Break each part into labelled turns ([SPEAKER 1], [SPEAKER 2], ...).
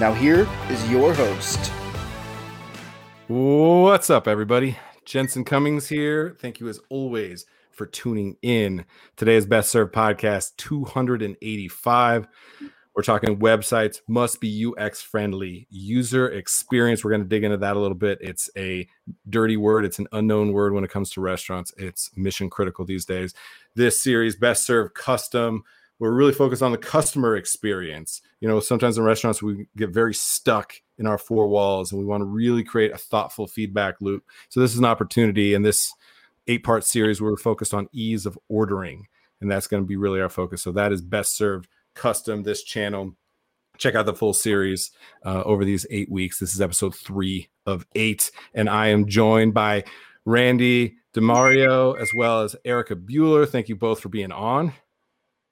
[SPEAKER 1] Now, here is your host.
[SPEAKER 2] What's up, everybody? Jensen Cummings here. Thank you, as always, for tuning in. Today is Best Served Podcast 285. We're talking websites must be UX friendly, user experience. We're going to dig into that a little bit. It's a dirty word, it's an unknown word when it comes to restaurants. It's mission critical these days. This series, Best Served Custom, we're really focused on the customer experience. You know, sometimes in restaurants we get very stuck in our four walls and we want to really create a thoughtful feedback loop. So this is an opportunity in this eight part series where we're focused on ease of ordering and that's going to be really our focus. So that is best served custom this channel. Check out the full series uh, over these eight weeks. This is episode three of eight, and I am joined by Randy Demario as well as Erica Bueller. Thank you both for being on.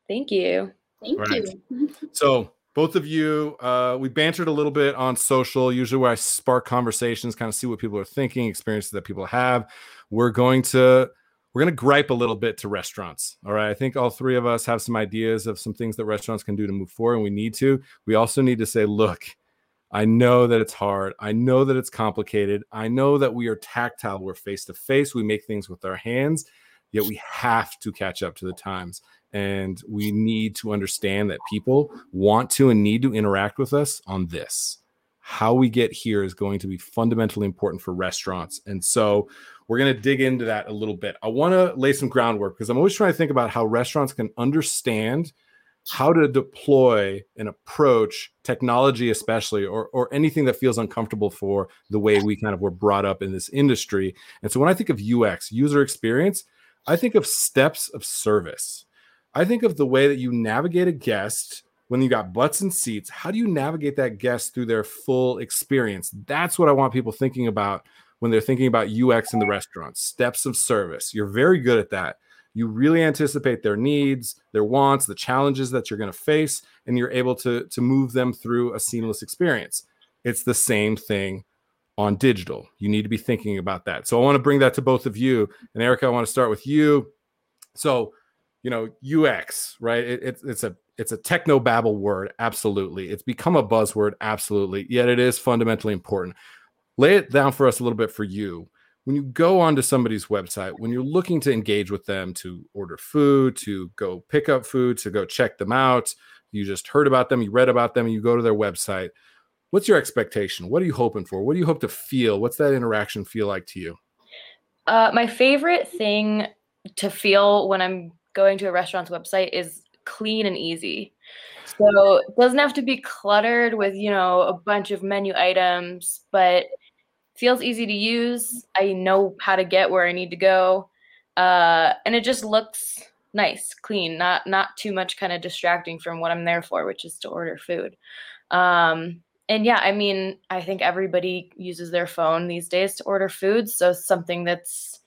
[SPEAKER 3] Thank you.
[SPEAKER 4] Thank right. you.
[SPEAKER 2] so both of you, uh, we bantered a little bit on social, usually where I spark conversations, kind of see what people are thinking, experiences that people have. We're going to we're going to gripe a little bit to restaurants. All right. I think all three of us have some ideas of some things that restaurants can do to move forward, and we need to. We also need to say, look, I know that it's hard. I know that it's complicated. I know that we are tactile. We're face to face. We make things with our hands, yet we have to catch up to the times. And we need to understand that people want to and need to interact with us on this. How we get here is going to be fundamentally important for restaurants. And so we're going to dig into that a little bit. I want to lay some groundwork because I'm always trying to think about how restaurants can understand how to deploy and approach technology, especially, or, or anything that feels uncomfortable for the way we kind of were brought up in this industry. And so when I think of UX, user experience, I think of steps of service. I think of the way that you navigate a guest when you got butts and seats. How do you navigate that guest through their full experience? That's what I want people thinking about when they're thinking about UX in the restaurant, steps of service. You're very good at that. You really anticipate their needs, their wants, the challenges that you're going to face, and you're able to, to move them through a seamless experience. It's the same thing on digital. You need to be thinking about that. So I want to bring that to both of you. And Erica, I want to start with you. So, you know, UX, right? It, it, it's a it's a techno babble word, absolutely. It's become a buzzword, absolutely. Yet it is fundamentally important lay it down for us a little bit for you when you go onto somebody's website when you're looking to engage with them to order food to go pick up food to go check them out you just heard about them you read about them and you go to their website what's your expectation what are you hoping for what do you hope to feel what's that interaction feel like to you
[SPEAKER 3] uh, my favorite thing to feel when i'm going to a restaurant's website is clean and easy so it doesn't have to be cluttered with you know a bunch of menu items but feels easy to use. I know how to get where I need to go. Uh, and it just looks nice, clean, not not too much kind of distracting from what I'm there for, which is to order food. Um, and yeah, I mean, I think everybody uses their phone these days to order food. So something that's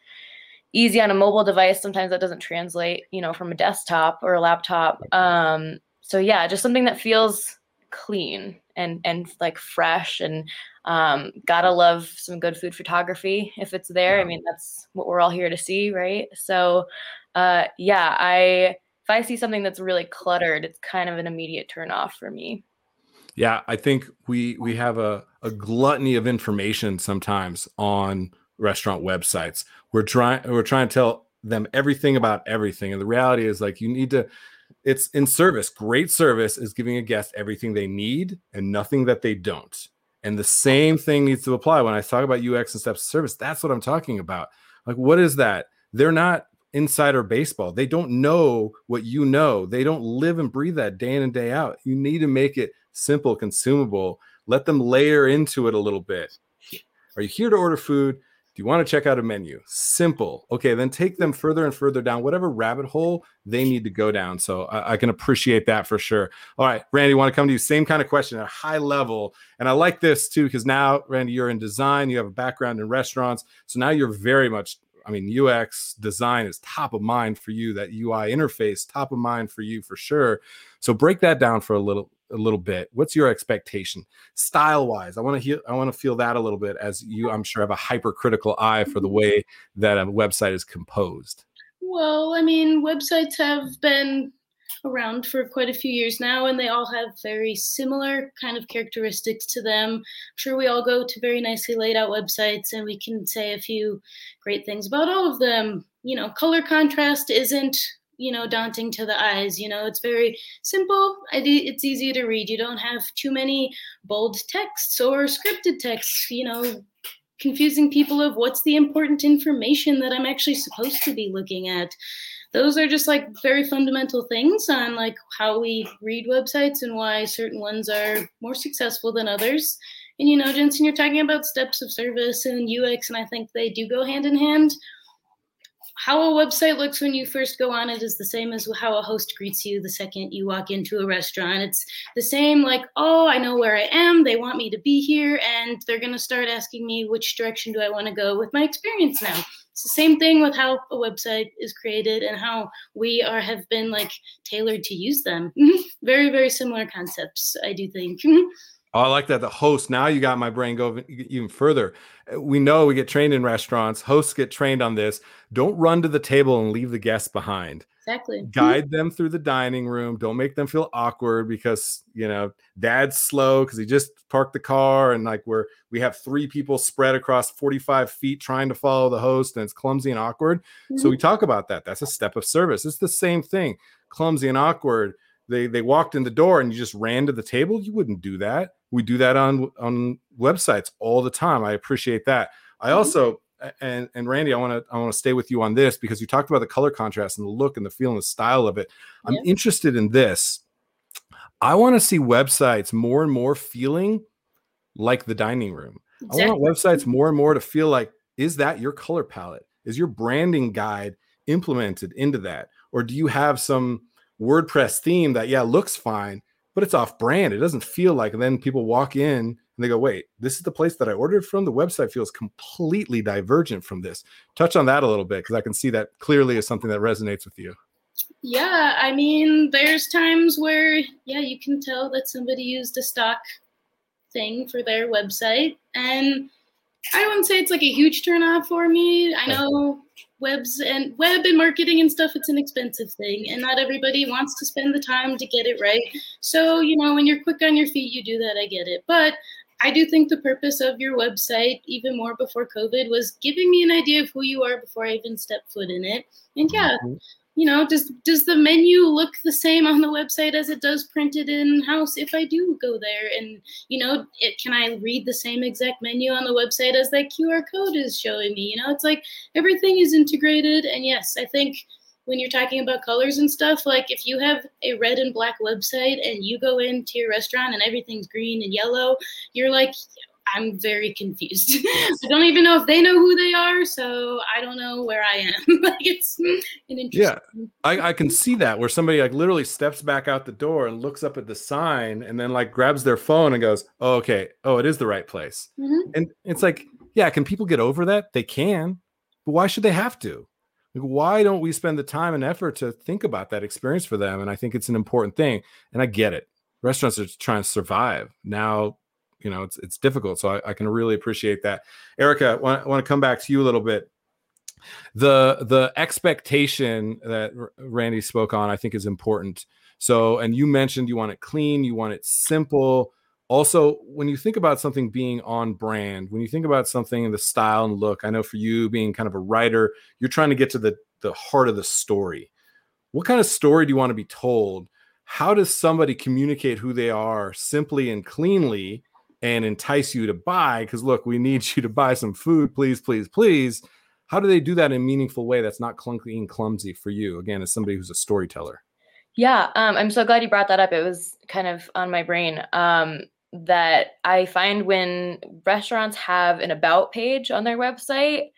[SPEAKER 3] easy on a mobile device, sometimes that doesn't translate, you know, from a desktop or a laptop. Um, so yeah, just something that feels clean and and like fresh and um, gotta love some good food photography if it's there. I mean, that's what we're all here to see, right? So, uh, yeah, I if I see something that's really cluttered, it's kind of an immediate turn off for me.
[SPEAKER 2] Yeah, I think we we have a, a gluttony of information sometimes on restaurant websites. We're trying we're trying to tell them everything about everything, and the reality is like you need to. It's in service. Great service is giving a guest everything they need and nothing that they don't. And the same thing needs to apply when I talk about UX and steps of service. That's what I'm talking about. Like, what is that? They're not insider baseball. They don't know what you know. They don't live and breathe that day in and day out. You need to make it simple, consumable. Let them layer into it a little bit. Are you here to order food? You want to check out a menu? Simple. Okay, then take them further and further down whatever rabbit hole they need to go down. So I, I can appreciate that for sure. All right, Randy, want to come to you? Same kind of question at a high level. And I like this too, because now, Randy, you're in design, you have a background in restaurants. So now you're very much I mean, UX design is top of mind for you. That UI interface, top of mind for you for sure. So break that down for a little a little bit. What's your expectation style wise? I want to hear, I want to feel that a little bit as you, I'm sure, have a hypercritical eye for the mm-hmm. way that a website is composed.
[SPEAKER 4] Well, I mean, websites have been around for quite a few years now, and they all have very similar kind of characteristics to them. I'm sure we all go to very nicely laid out websites, and we can say a few great things about all of them. You know, color contrast isn't you know daunting to the eyes you know it's very simple it's easy to read you don't have too many bold texts or scripted texts you know confusing people of what's the important information that i'm actually supposed to be looking at those are just like very fundamental things on like how we read websites and why certain ones are more successful than others and you know jensen you're talking about steps of service and ux and i think they do go hand in hand how a website looks when you first go on it is the same as how a host greets you the second you walk into a restaurant. It's the same, like, oh, I know where I am. They want me to be here, and they're going to start asking me which direction do I want to go with my experience now. It's the same thing with how a website is created and how we are have been like tailored to use them. very, very similar concepts, I do think.
[SPEAKER 2] Oh, I like that. The host. Now you got my brain going even further. Uh, we know we get trained in restaurants. Hosts get trained on this. Don't run to the table and leave the guests behind.
[SPEAKER 4] Exactly.
[SPEAKER 2] Guide them through the dining room. Don't make them feel awkward because you know dad's slow because he just parked the car and like we're we have three people spread across 45 feet trying to follow the host and it's clumsy and awkward. Mm-hmm. So we talk about that. That's a step of service. It's the same thing. Clumsy and awkward. They they walked in the door and you just ran to the table. You wouldn't do that we do that on on websites all the time. I appreciate that. I mm-hmm. also and and Randy, I want to I want to stay with you on this because you talked about the color contrast and the look and the feel and the style of it. I'm yeah. interested in this. I want to see websites more and more feeling like the dining room. Exactly. I want websites more and more to feel like is that your color palette? Is your branding guide implemented into that? Or do you have some WordPress theme that yeah looks fine, but it's off brand. It doesn't feel like. And then people walk in and they go, wait, this is the place that I ordered from. The website feels completely divergent from this. Touch on that a little bit because I can see that clearly is something that resonates with you.
[SPEAKER 4] Yeah, I mean, there's times where, yeah, you can tell that somebody used a stock thing for their website. And I wouldn't say it's like a huge turnoff for me. I know webs and web and marketing and stuff, it's an expensive thing, and not everybody wants to spend the time to get it right. So, you know, when you're quick on your feet, you do that. I get it. But I do think the purpose of your website, even more before COVID, was giving me an idea of who you are before I even stepped foot in it. And yeah, mm-hmm you know does does the menu look the same on the website as it does printed in house if i do go there? And you know it, can i read the same exact menu on the website as that qr code is showing me? You know it's like everything is integrated. And yes i think when you're talking about colors and stuff like if you have a red and black website and you go into your restaurant and everything's green and yellow you're like I'm very confused. I don't even know if they know who they are, so I don't know where I am. like it's an interesting.
[SPEAKER 2] Yeah, I, I can see that where somebody like literally steps back out the door and looks up at the sign and then like grabs their phone and goes, "Oh, okay. Oh, it is the right place." Mm-hmm. And it's like, yeah, can people get over that? They can, but why should they have to? Like, why don't we spend the time and effort to think about that experience for them? And I think it's an important thing. And I get it. Restaurants are trying to survive now you know it's it's difficult so i, I can really appreciate that. Erica I want, to come back to you a little bit. The the expectation that randy spoke on i think is important. So and you mentioned you want it clean you want it simple. Also when you think about something being on brand when you think about something in the style and look i know for you being kind of a writer you're trying to get to the the heart of the story. What kind of story do you want to be told? How does somebody communicate who they are simply and cleanly and entice you to buy because look we need you to buy some food. Please please please. How do they do that in a meaningful way that's not clunky and clumsy for you? Again as somebody who's a storyteller.
[SPEAKER 3] Yeah um, i'm so glad you brought that up. It was kind of on my brain um, that I find when restaurants have an about page on their website,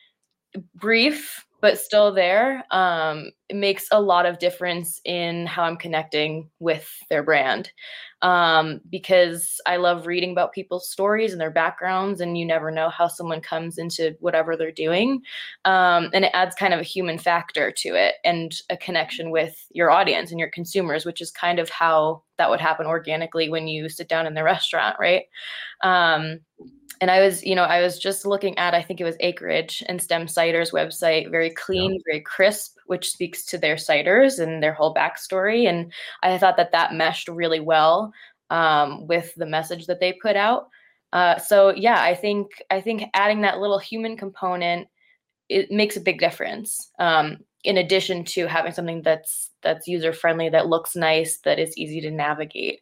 [SPEAKER 3] brief but still there, um, it makes a lot of difference in how I'm connecting with their brand. Um, because I love reading about people's stories and their backgrounds, and you never know how someone comes into whatever they're doing. Um, and it adds kind of a human factor to it and a connection with your audience and your consumers, which is kind of how that would happen organically when you sit down in the restaurant, right? Um, and I was, you know, I was just looking at, I think it was Acreage and Stem Cider's website, very clean, yeah. very crisp, which speaks to their ciders and their whole backstory. And I thought that that meshed really well um, with the message that they put out. Uh, so yeah, I think I think adding that little human component it makes a big difference. Um, in addition to having something that's that's user friendly, that looks nice, that is easy to navigate.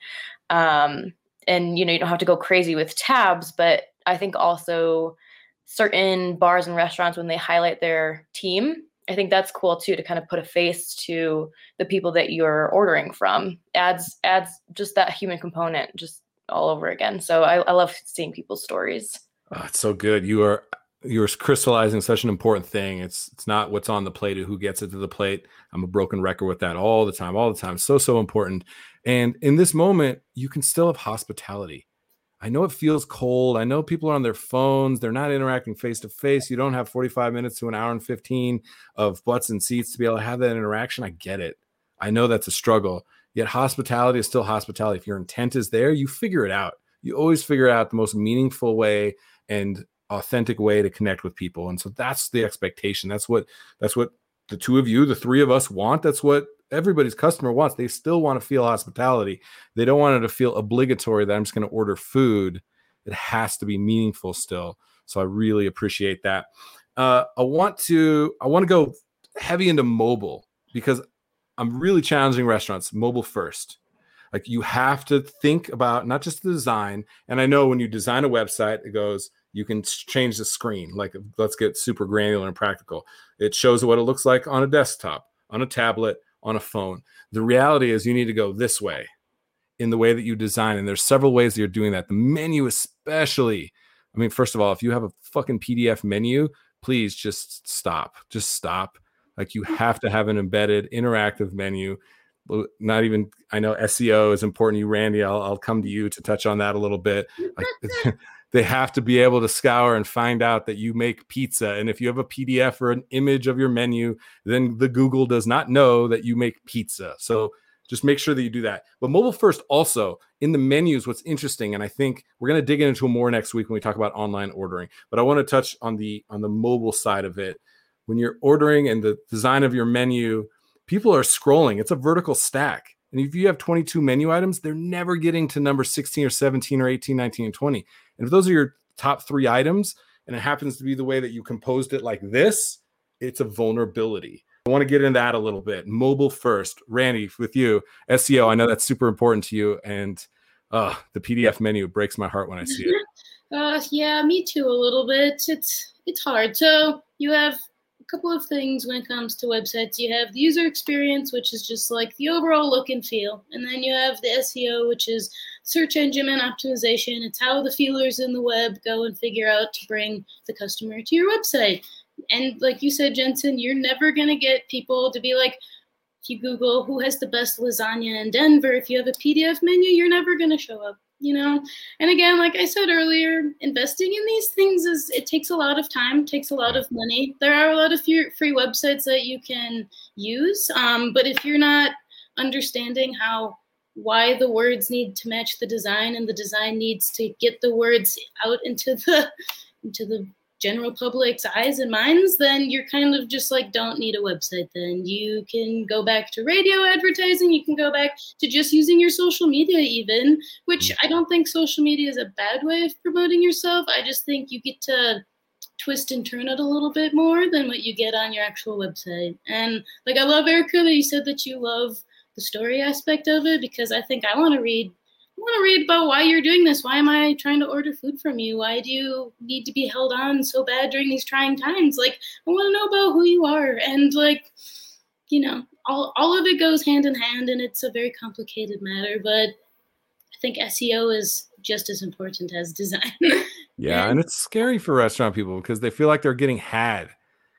[SPEAKER 3] Um, and you know you don't have to go crazy with tabs, but I think also certain bars and restaurants when they highlight their team I think that's cool too to kind of put a face to the people that you're ordering from. Adds adds just that human component just all over again. So I, I love seeing people's stories.
[SPEAKER 2] Oh, it's so good. You are you're crystallizing such an important thing. It's it's not what's on the plate or who gets it to the plate. I'm a broken record with that all the time, all the time. So so important. And in this moment, you can still have hospitality. I know it feels cold. I know people are on their phones. They're not interacting face to face. You don't have 45 minutes to an hour and 15 of butts and seats to be able to have that interaction. I get it. I know that's a struggle. Yet hospitality is still hospitality. If your intent is there, you figure it out. You always figure out the most meaningful way and authentic way to connect with people. And so that's the expectation. That's what that's what the two of you, the three of us want. That's what everybody's customer wants. They still want to feel hospitality. They don't want it to feel obligatory that I'm just going to order food. It has to be meaningful still. So I really appreciate that. Uh, I want to I want to go heavy into mobile because I'm really challenging restaurants mobile first. Like you have to think about not just the design. And I know when you design a website, it goes you can change the screen. Like let's get super granular and practical. It shows what it looks like on a desktop, on a tablet, on a phone. The reality is you need to go this way in the way that you design. And there's several ways that you're doing that. The menu, especially. I mean, first of all, if you have a fucking PDF menu, please just stop. Just stop. Like you have to have an embedded interactive menu. Not even, I know SEO is important. You, Randy, I'll, I'll come to you to touch on that a little bit. Like, they have to be able to scour and find out that you make pizza. And if you have a PDF or an image of your menu, then the Google does not know that you make pizza. So just make sure that you do that. But mobile first also in the menus, what's interesting, and I think we're going to dig into more next week when we talk about online ordering. But I want to touch on the on the mobile side of it. When you're ordering and the design of your menu, people are scrolling. It's a vertical stack. And if you have 22 menu items, they're never getting to number 16 or 17 or 18, 19, and 20. And if those are your top three items, and it happens to be the way that you composed it like this, it's a vulnerability. I want to get into that a little bit. Mobile first. Randy, with you, SEO, I know that's super important to you. And uh, the PDF menu breaks my heart when I see it.
[SPEAKER 4] Uh, yeah, me too, a little bit. It's it's hard. So you have couple of things when it comes to websites. You have the user experience, which is just like the overall look and feel. And then you have the SEO, which is search engine and optimization. It's how the feelers in the web go and figure out to bring the customer to your website. And like you said, Jensen, you're never going to get people to be like, if you Google who has the best lasagna in Denver, if you have a PDF menu, you're never going to show up you know? And again like i said earlier investing in these things is it takes a lot of time takes a lot of money. There are a lot of free websites that you can use um, but if you're not understanding how why the words need to match the design and the design needs to get the words out into the into the general public's eyes and minds, then you're kind of just like, don't need a website. Then you can go back to radio advertising. You can go back to just using your social media, even, which mm. I don't think social media is a bad way of promoting yourself. I just think you get to twist and turn it a little bit more than what you get on your actual website. And like, I love Erica that you said that you love the story aspect of it because I think I want to read want to read about why you're doing this. Why am I trying to order food from you? Why do you need to be held on so bad during these trying times? Like, I want to know about who you are. And, like, you know, all, all of it goes hand in hand, and it's a very complicated matter. But I think SEO is just as important as design.
[SPEAKER 2] yeah, and it's scary for restaurant people because they feel like they're getting had.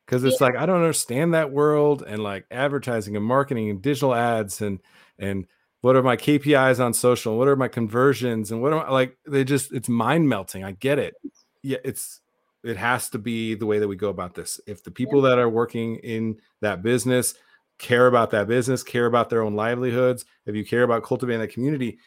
[SPEAKER 2] Because it's yeah. like I don't understand that world and like advertising and marketing and digital ads and and what are my KPIs on social? What are my conversions? And what am I like? They just it's mind melting. I get it. Yeah, it's it has to be the way that we go about this. If the people yeah. that are working in that business care about that business, care about their own livelihoods, if you care about cultivating that community,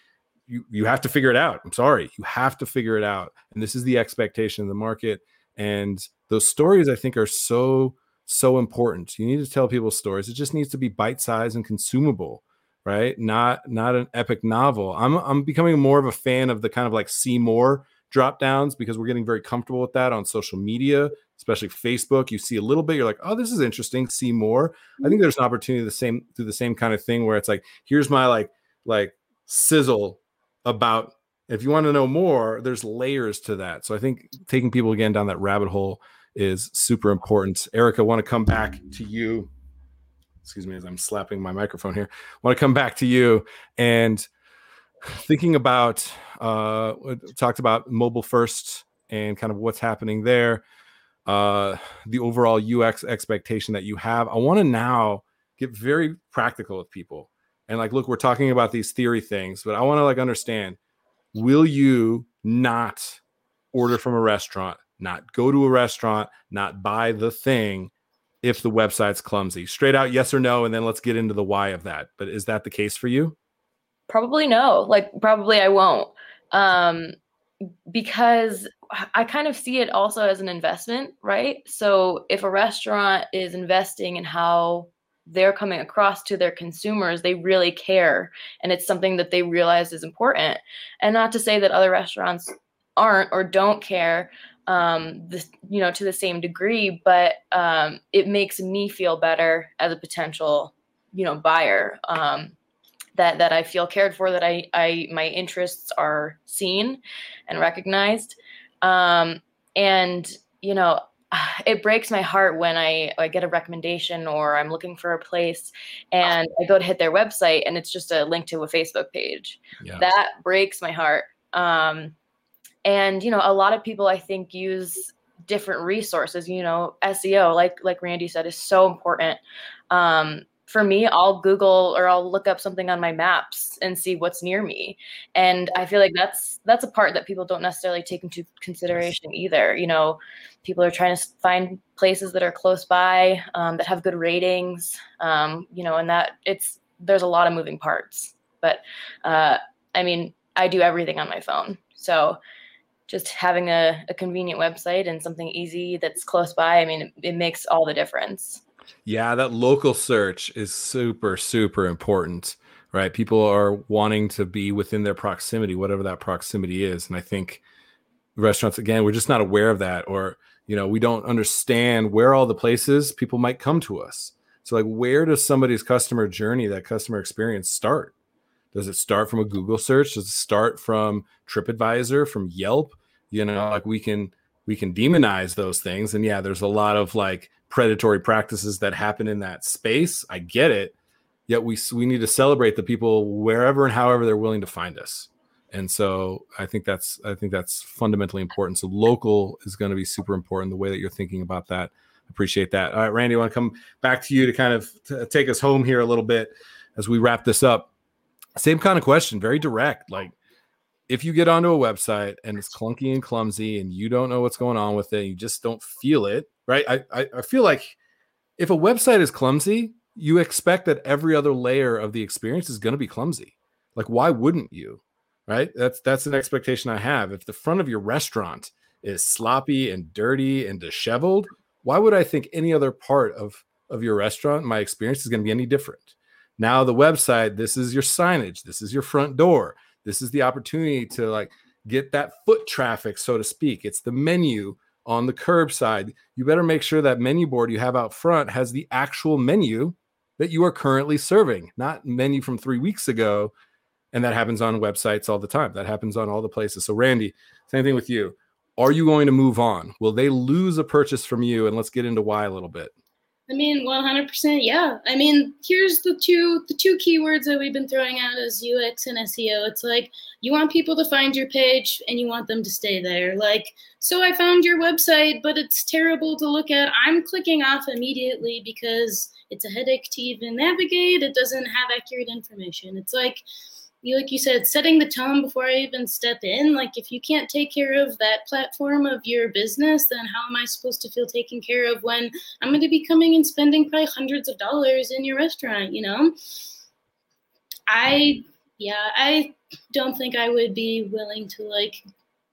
[SPEAKER 2] you you have to figure it out. I'm sorry, you have to figure it out. And this is the expectation of the market. And those stories, I think, are so so important. You need to tell people stories. It just needs to be bite sized and consumable, right? Not not an epic novel. I'm I'm becoming more of a fan of the kind of like see more drop downs because we're getting very comfortable with that on social media, especially Facebook. You see a little bit, you're like, oh, this is interesting. See more. I think mm-hmm. there's an opportunity the same do the same kind of thing where it's like, here's my like like sizzle about if you want to know more, there's layers to that. So I think taking people again down that rabbit hole is super important. Erica, I want to come back to you. Excuse me as I'm slapping my microphone here. I want to come back to you and thinking about uh talked about mobile first and kind of what's happening there uh the overall ux expectation that you have i want to now get very practical with people and like look we're talking about these theory things but i want to like understand will you not order from a restaurant not go to a restaurant not buy the thing if the website's clumsy? Straight out yes or no and then let's get into the why of that. But is that the case for you?
[SPEAKER 3] Probably no. Like probably i won't. Um because i kind of see it also as an investment right? So if a restaurant is investing in how they're coming across to their consumers they really care and it's something that they realize is important. And not to say that other restaurants aren't or don't care um this you know to the same degree but um it makes me feel better as a potential you know buyer um that that I feel cared for, that I I my interests are seen and recognized. Um, and you know, it breaks my heart when I, I get a recommendation or I'm looking for a place and I go to hit their website and it's just a link to a Facebook page. Yeah. That breaks my heart. Um, and you know, a lot of people I think use different resources. You know, SEO, like like Randy said, is so important. Um, for me, I'll Google or I'll look up something on my maps and see what's near me. And I feel like that's that's a part that people don't necessarily take into consideration either. You know, people are trying to find places that are close by um, that have good ratings. Um, you know, and that it's there's a lot of moving parts. But uh, I mean, I do everything on my phone, so just having a, a convenient website and something easy that's close by. I mean, it, it makes all the difference.
[SPEAKER 2] Yeah, that local search is super, super important, right? People are wanting to be within their proximity, whatever that proximity is. And I think restaurants, again, we're just not aware of that, or, you know, we don't understand where all the places people might come to us. So, like, where does somebody's customer journey, that customer experience start? Does it start from a Google search? Does it start from TripAdvisor, from Yelp? You know, like we can we can demonize those things. And yeah, there's a lot of like predatory practices that happen in that space. I get it. Yet we we need to celebrate the people wherever and however they're willing to find us. And so I think that's I think that's fundamentally important. So local is going to be super important. The way that you're thinking about that, appreciate that. All right, Randy, I want to come back to you to kind of t- take us home here a little bit as we wrap this up. Same kind of question, very direct. Like if you get onto a website and it's clunky and clumsy and you don't know what's going on with it, you just don't feel it, right? I, I, I feel like if a website is clumsy, you expect that every other layer of the experience is going to be clumsy. Like, why wouldn't you? Right? That's that's an expectation I have. If the front of your restaurant is sloppy and dirty and disheveled, why would I think any other part of of your restaurant, my experience is going to be any different? Now the website, this is your signage, this is your front door, this is the opportunity to like get that foot traffic, so to speak. It's the menu on the curbside, you better make sure that menu board you have out front has the actual menu that you are currently serving, not menu from three weeks ago. And that happens on websites all the time. That happens on all the places. So, Randy, same thing with you. Are you going to move on? Will they lose a purchase from you? And let's get into why a little bit.
[SPEAKER 4] I mean, 100%. Yeah. I mean, here's the two the two keywords that we've been throwing out as UX and SEO. It's like you want people to find your page and you want them to stay there. Like, so I found your website, but it's terrible to look at. I'm clicking off immediately because it's a headache to even navigate. It doesn't have accurate information. It's like you like you said, setting the tone before I even step in. Like if you can't take care of that platform of your business, then how am I supposed to feel taken care of when I'm going to be coming and spending probably hundreds of dollars in your restaurant? You know, I yeah, I don't think I would be willing to like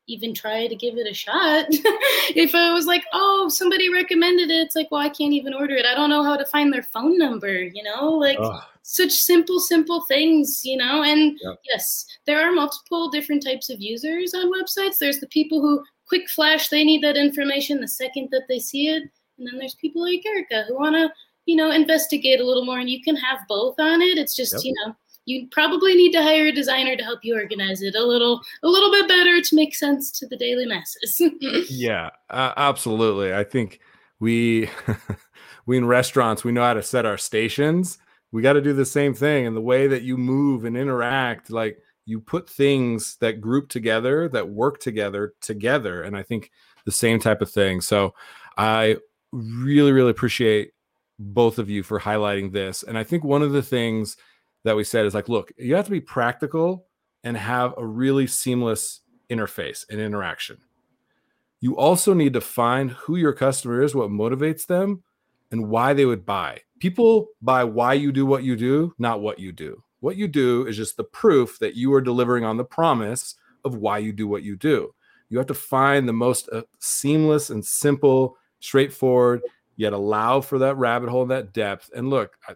[SPEAKER 4] even try to give it a shot. if I was like, oh, somebody recommended it, it's like, well, I can't even order it. I don't know how to find their phone number, you know? Like Ugh. such simple, simple things, you know? And yes, there are multiple different types of users on websites. There's the people who quick flash, they need that information the second that they see it. And then there's people like Erica who want to, you know, investigate a little more and you can have both on it. It's just, yep. you know, you probably need to hire a designer to help you organize it a little a little bit better to make sense to the daily masses.
[SPEAKER 2] Yeah uh, absolutely. I think we we in restaurants we know how to set our stations. We got to do the same thing and the way that you move and interact like you put things that group together that work together together and i think the same type of thing. So i really really appreciate both of you for highlighting this and i think one of the things that we said is like, look, you have to be practical and have a really seamless interface and interaction. You also need to find who your customer is, what motivates them, and why they would buy. People buy why you do what you do, not what you do. What you do is just the proof that you are delivering on the promise of why you do what you do. You have to find the most uh, seamless and simple, straightforward, yet allow for that rabbit hole, that depth. And look, I,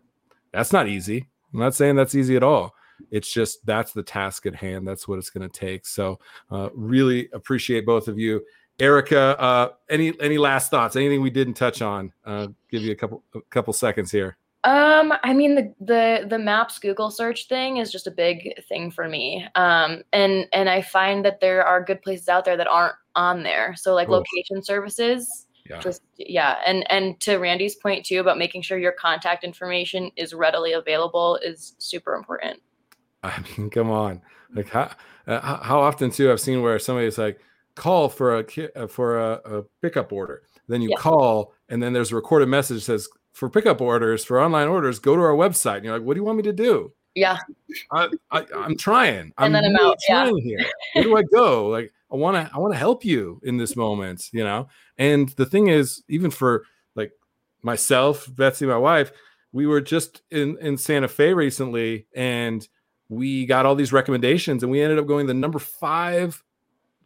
[SPEAKER 2] that's not easy. I'm not saying that's easy at all. It's just that's the task at hand. That's what it's going to take. So, uh, really appreciate both of you. Erica, uh, any any last thoughts? Anything we didn't touch on? Uh, give you a couple a couple seconds here.
[SPEAKER 3] Um, I mean the the the maps Google search thing is just a big thing for me. Um, and and I find that there are good places out there that aren't on there. So like location services
[SPEAKER 2] yeah.
[SPEAKER 3] just yeah and and to randy's point too about making sure your contact information is readily available is super important.
[SPEAKER 2] I mean come on. Like how uh, how often too i've seen where somebody's like call for a uh, for a, a pickup order. Then you yeah. call and then there's a recorded message that says for pickup orders for online orders go to our website. And you're like what do you want me to do?
[SPEAKER 3] Yeah.
[SPEAKER 2] I, I am trying. And i'm really out, trying yeah. here. Where do i go? Like I want to I want to help you in this mm-hmm. moment, you know. And the thing is, even for like myself, Betsy, my wife, we were just in in Santa Fe recently, and we got all these recommendations, and we ended up going the number five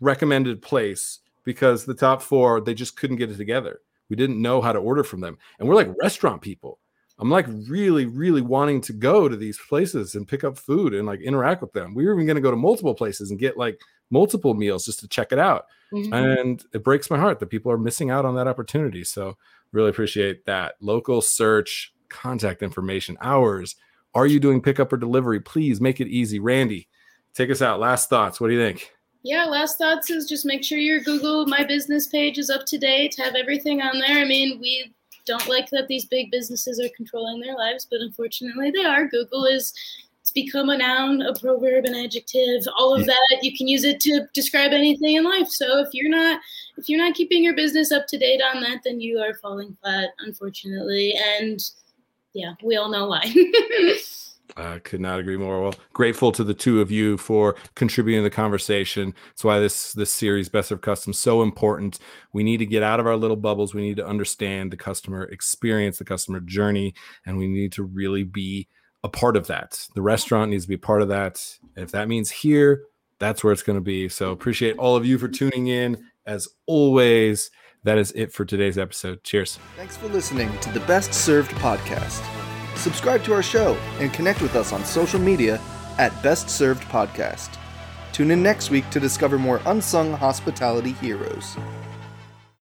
[SPEAKER 2] recommended place because the top four they just couldn't get it together. We didn't know how to order from them, and we're like restaurant people. I'm like really, really wanting to go to these places and pick up food and like interact with them. We were even going to go to multiple places and get like multiple meals just to check it out. Mm-hmm. And it breaks my heart that people are missing out on that opportunity. So, really appreciate that. Local search, contact information, hours. Are you doing pickup or delivery? Please make it easy. Randy, take us out. Last thoughts. What do you think?
[SPEAKER 4] Yeah, last thoughts is just make sure your Google My Business page is up to date, have everything on there. I mean, we don't like that these big businesses are controlling their lives, but unfortunately they are. Google is it's become a noun, a proverb, an adjective, all of that. You can use it to describe anything in life. So if you're not if you're not keeping your business up to date on that, then you are falling flat, unfortunately. And yeah, we all know why.
[SPEAKER 2] I could not agree more. Well, grateful to the two of you for contributing to the conversation. That's why this this series, Best of Custom, so important. We need to get out of our little bubbles. We need to understand the customer experience, the customer journey, and we need to really be a part of that. The restaurant needs to be part of that. If that means here, that's where it's going to be. So appreciate all of you for tuning in. As always, that is it for today's episode. Cheers.
[SPEAKER 1] Thanks for listening to the Best Served podcast. Subscribe to our show and connect with us on social media at Best Served Podcast. Tune in next week to discover more unsung hospitality heroes.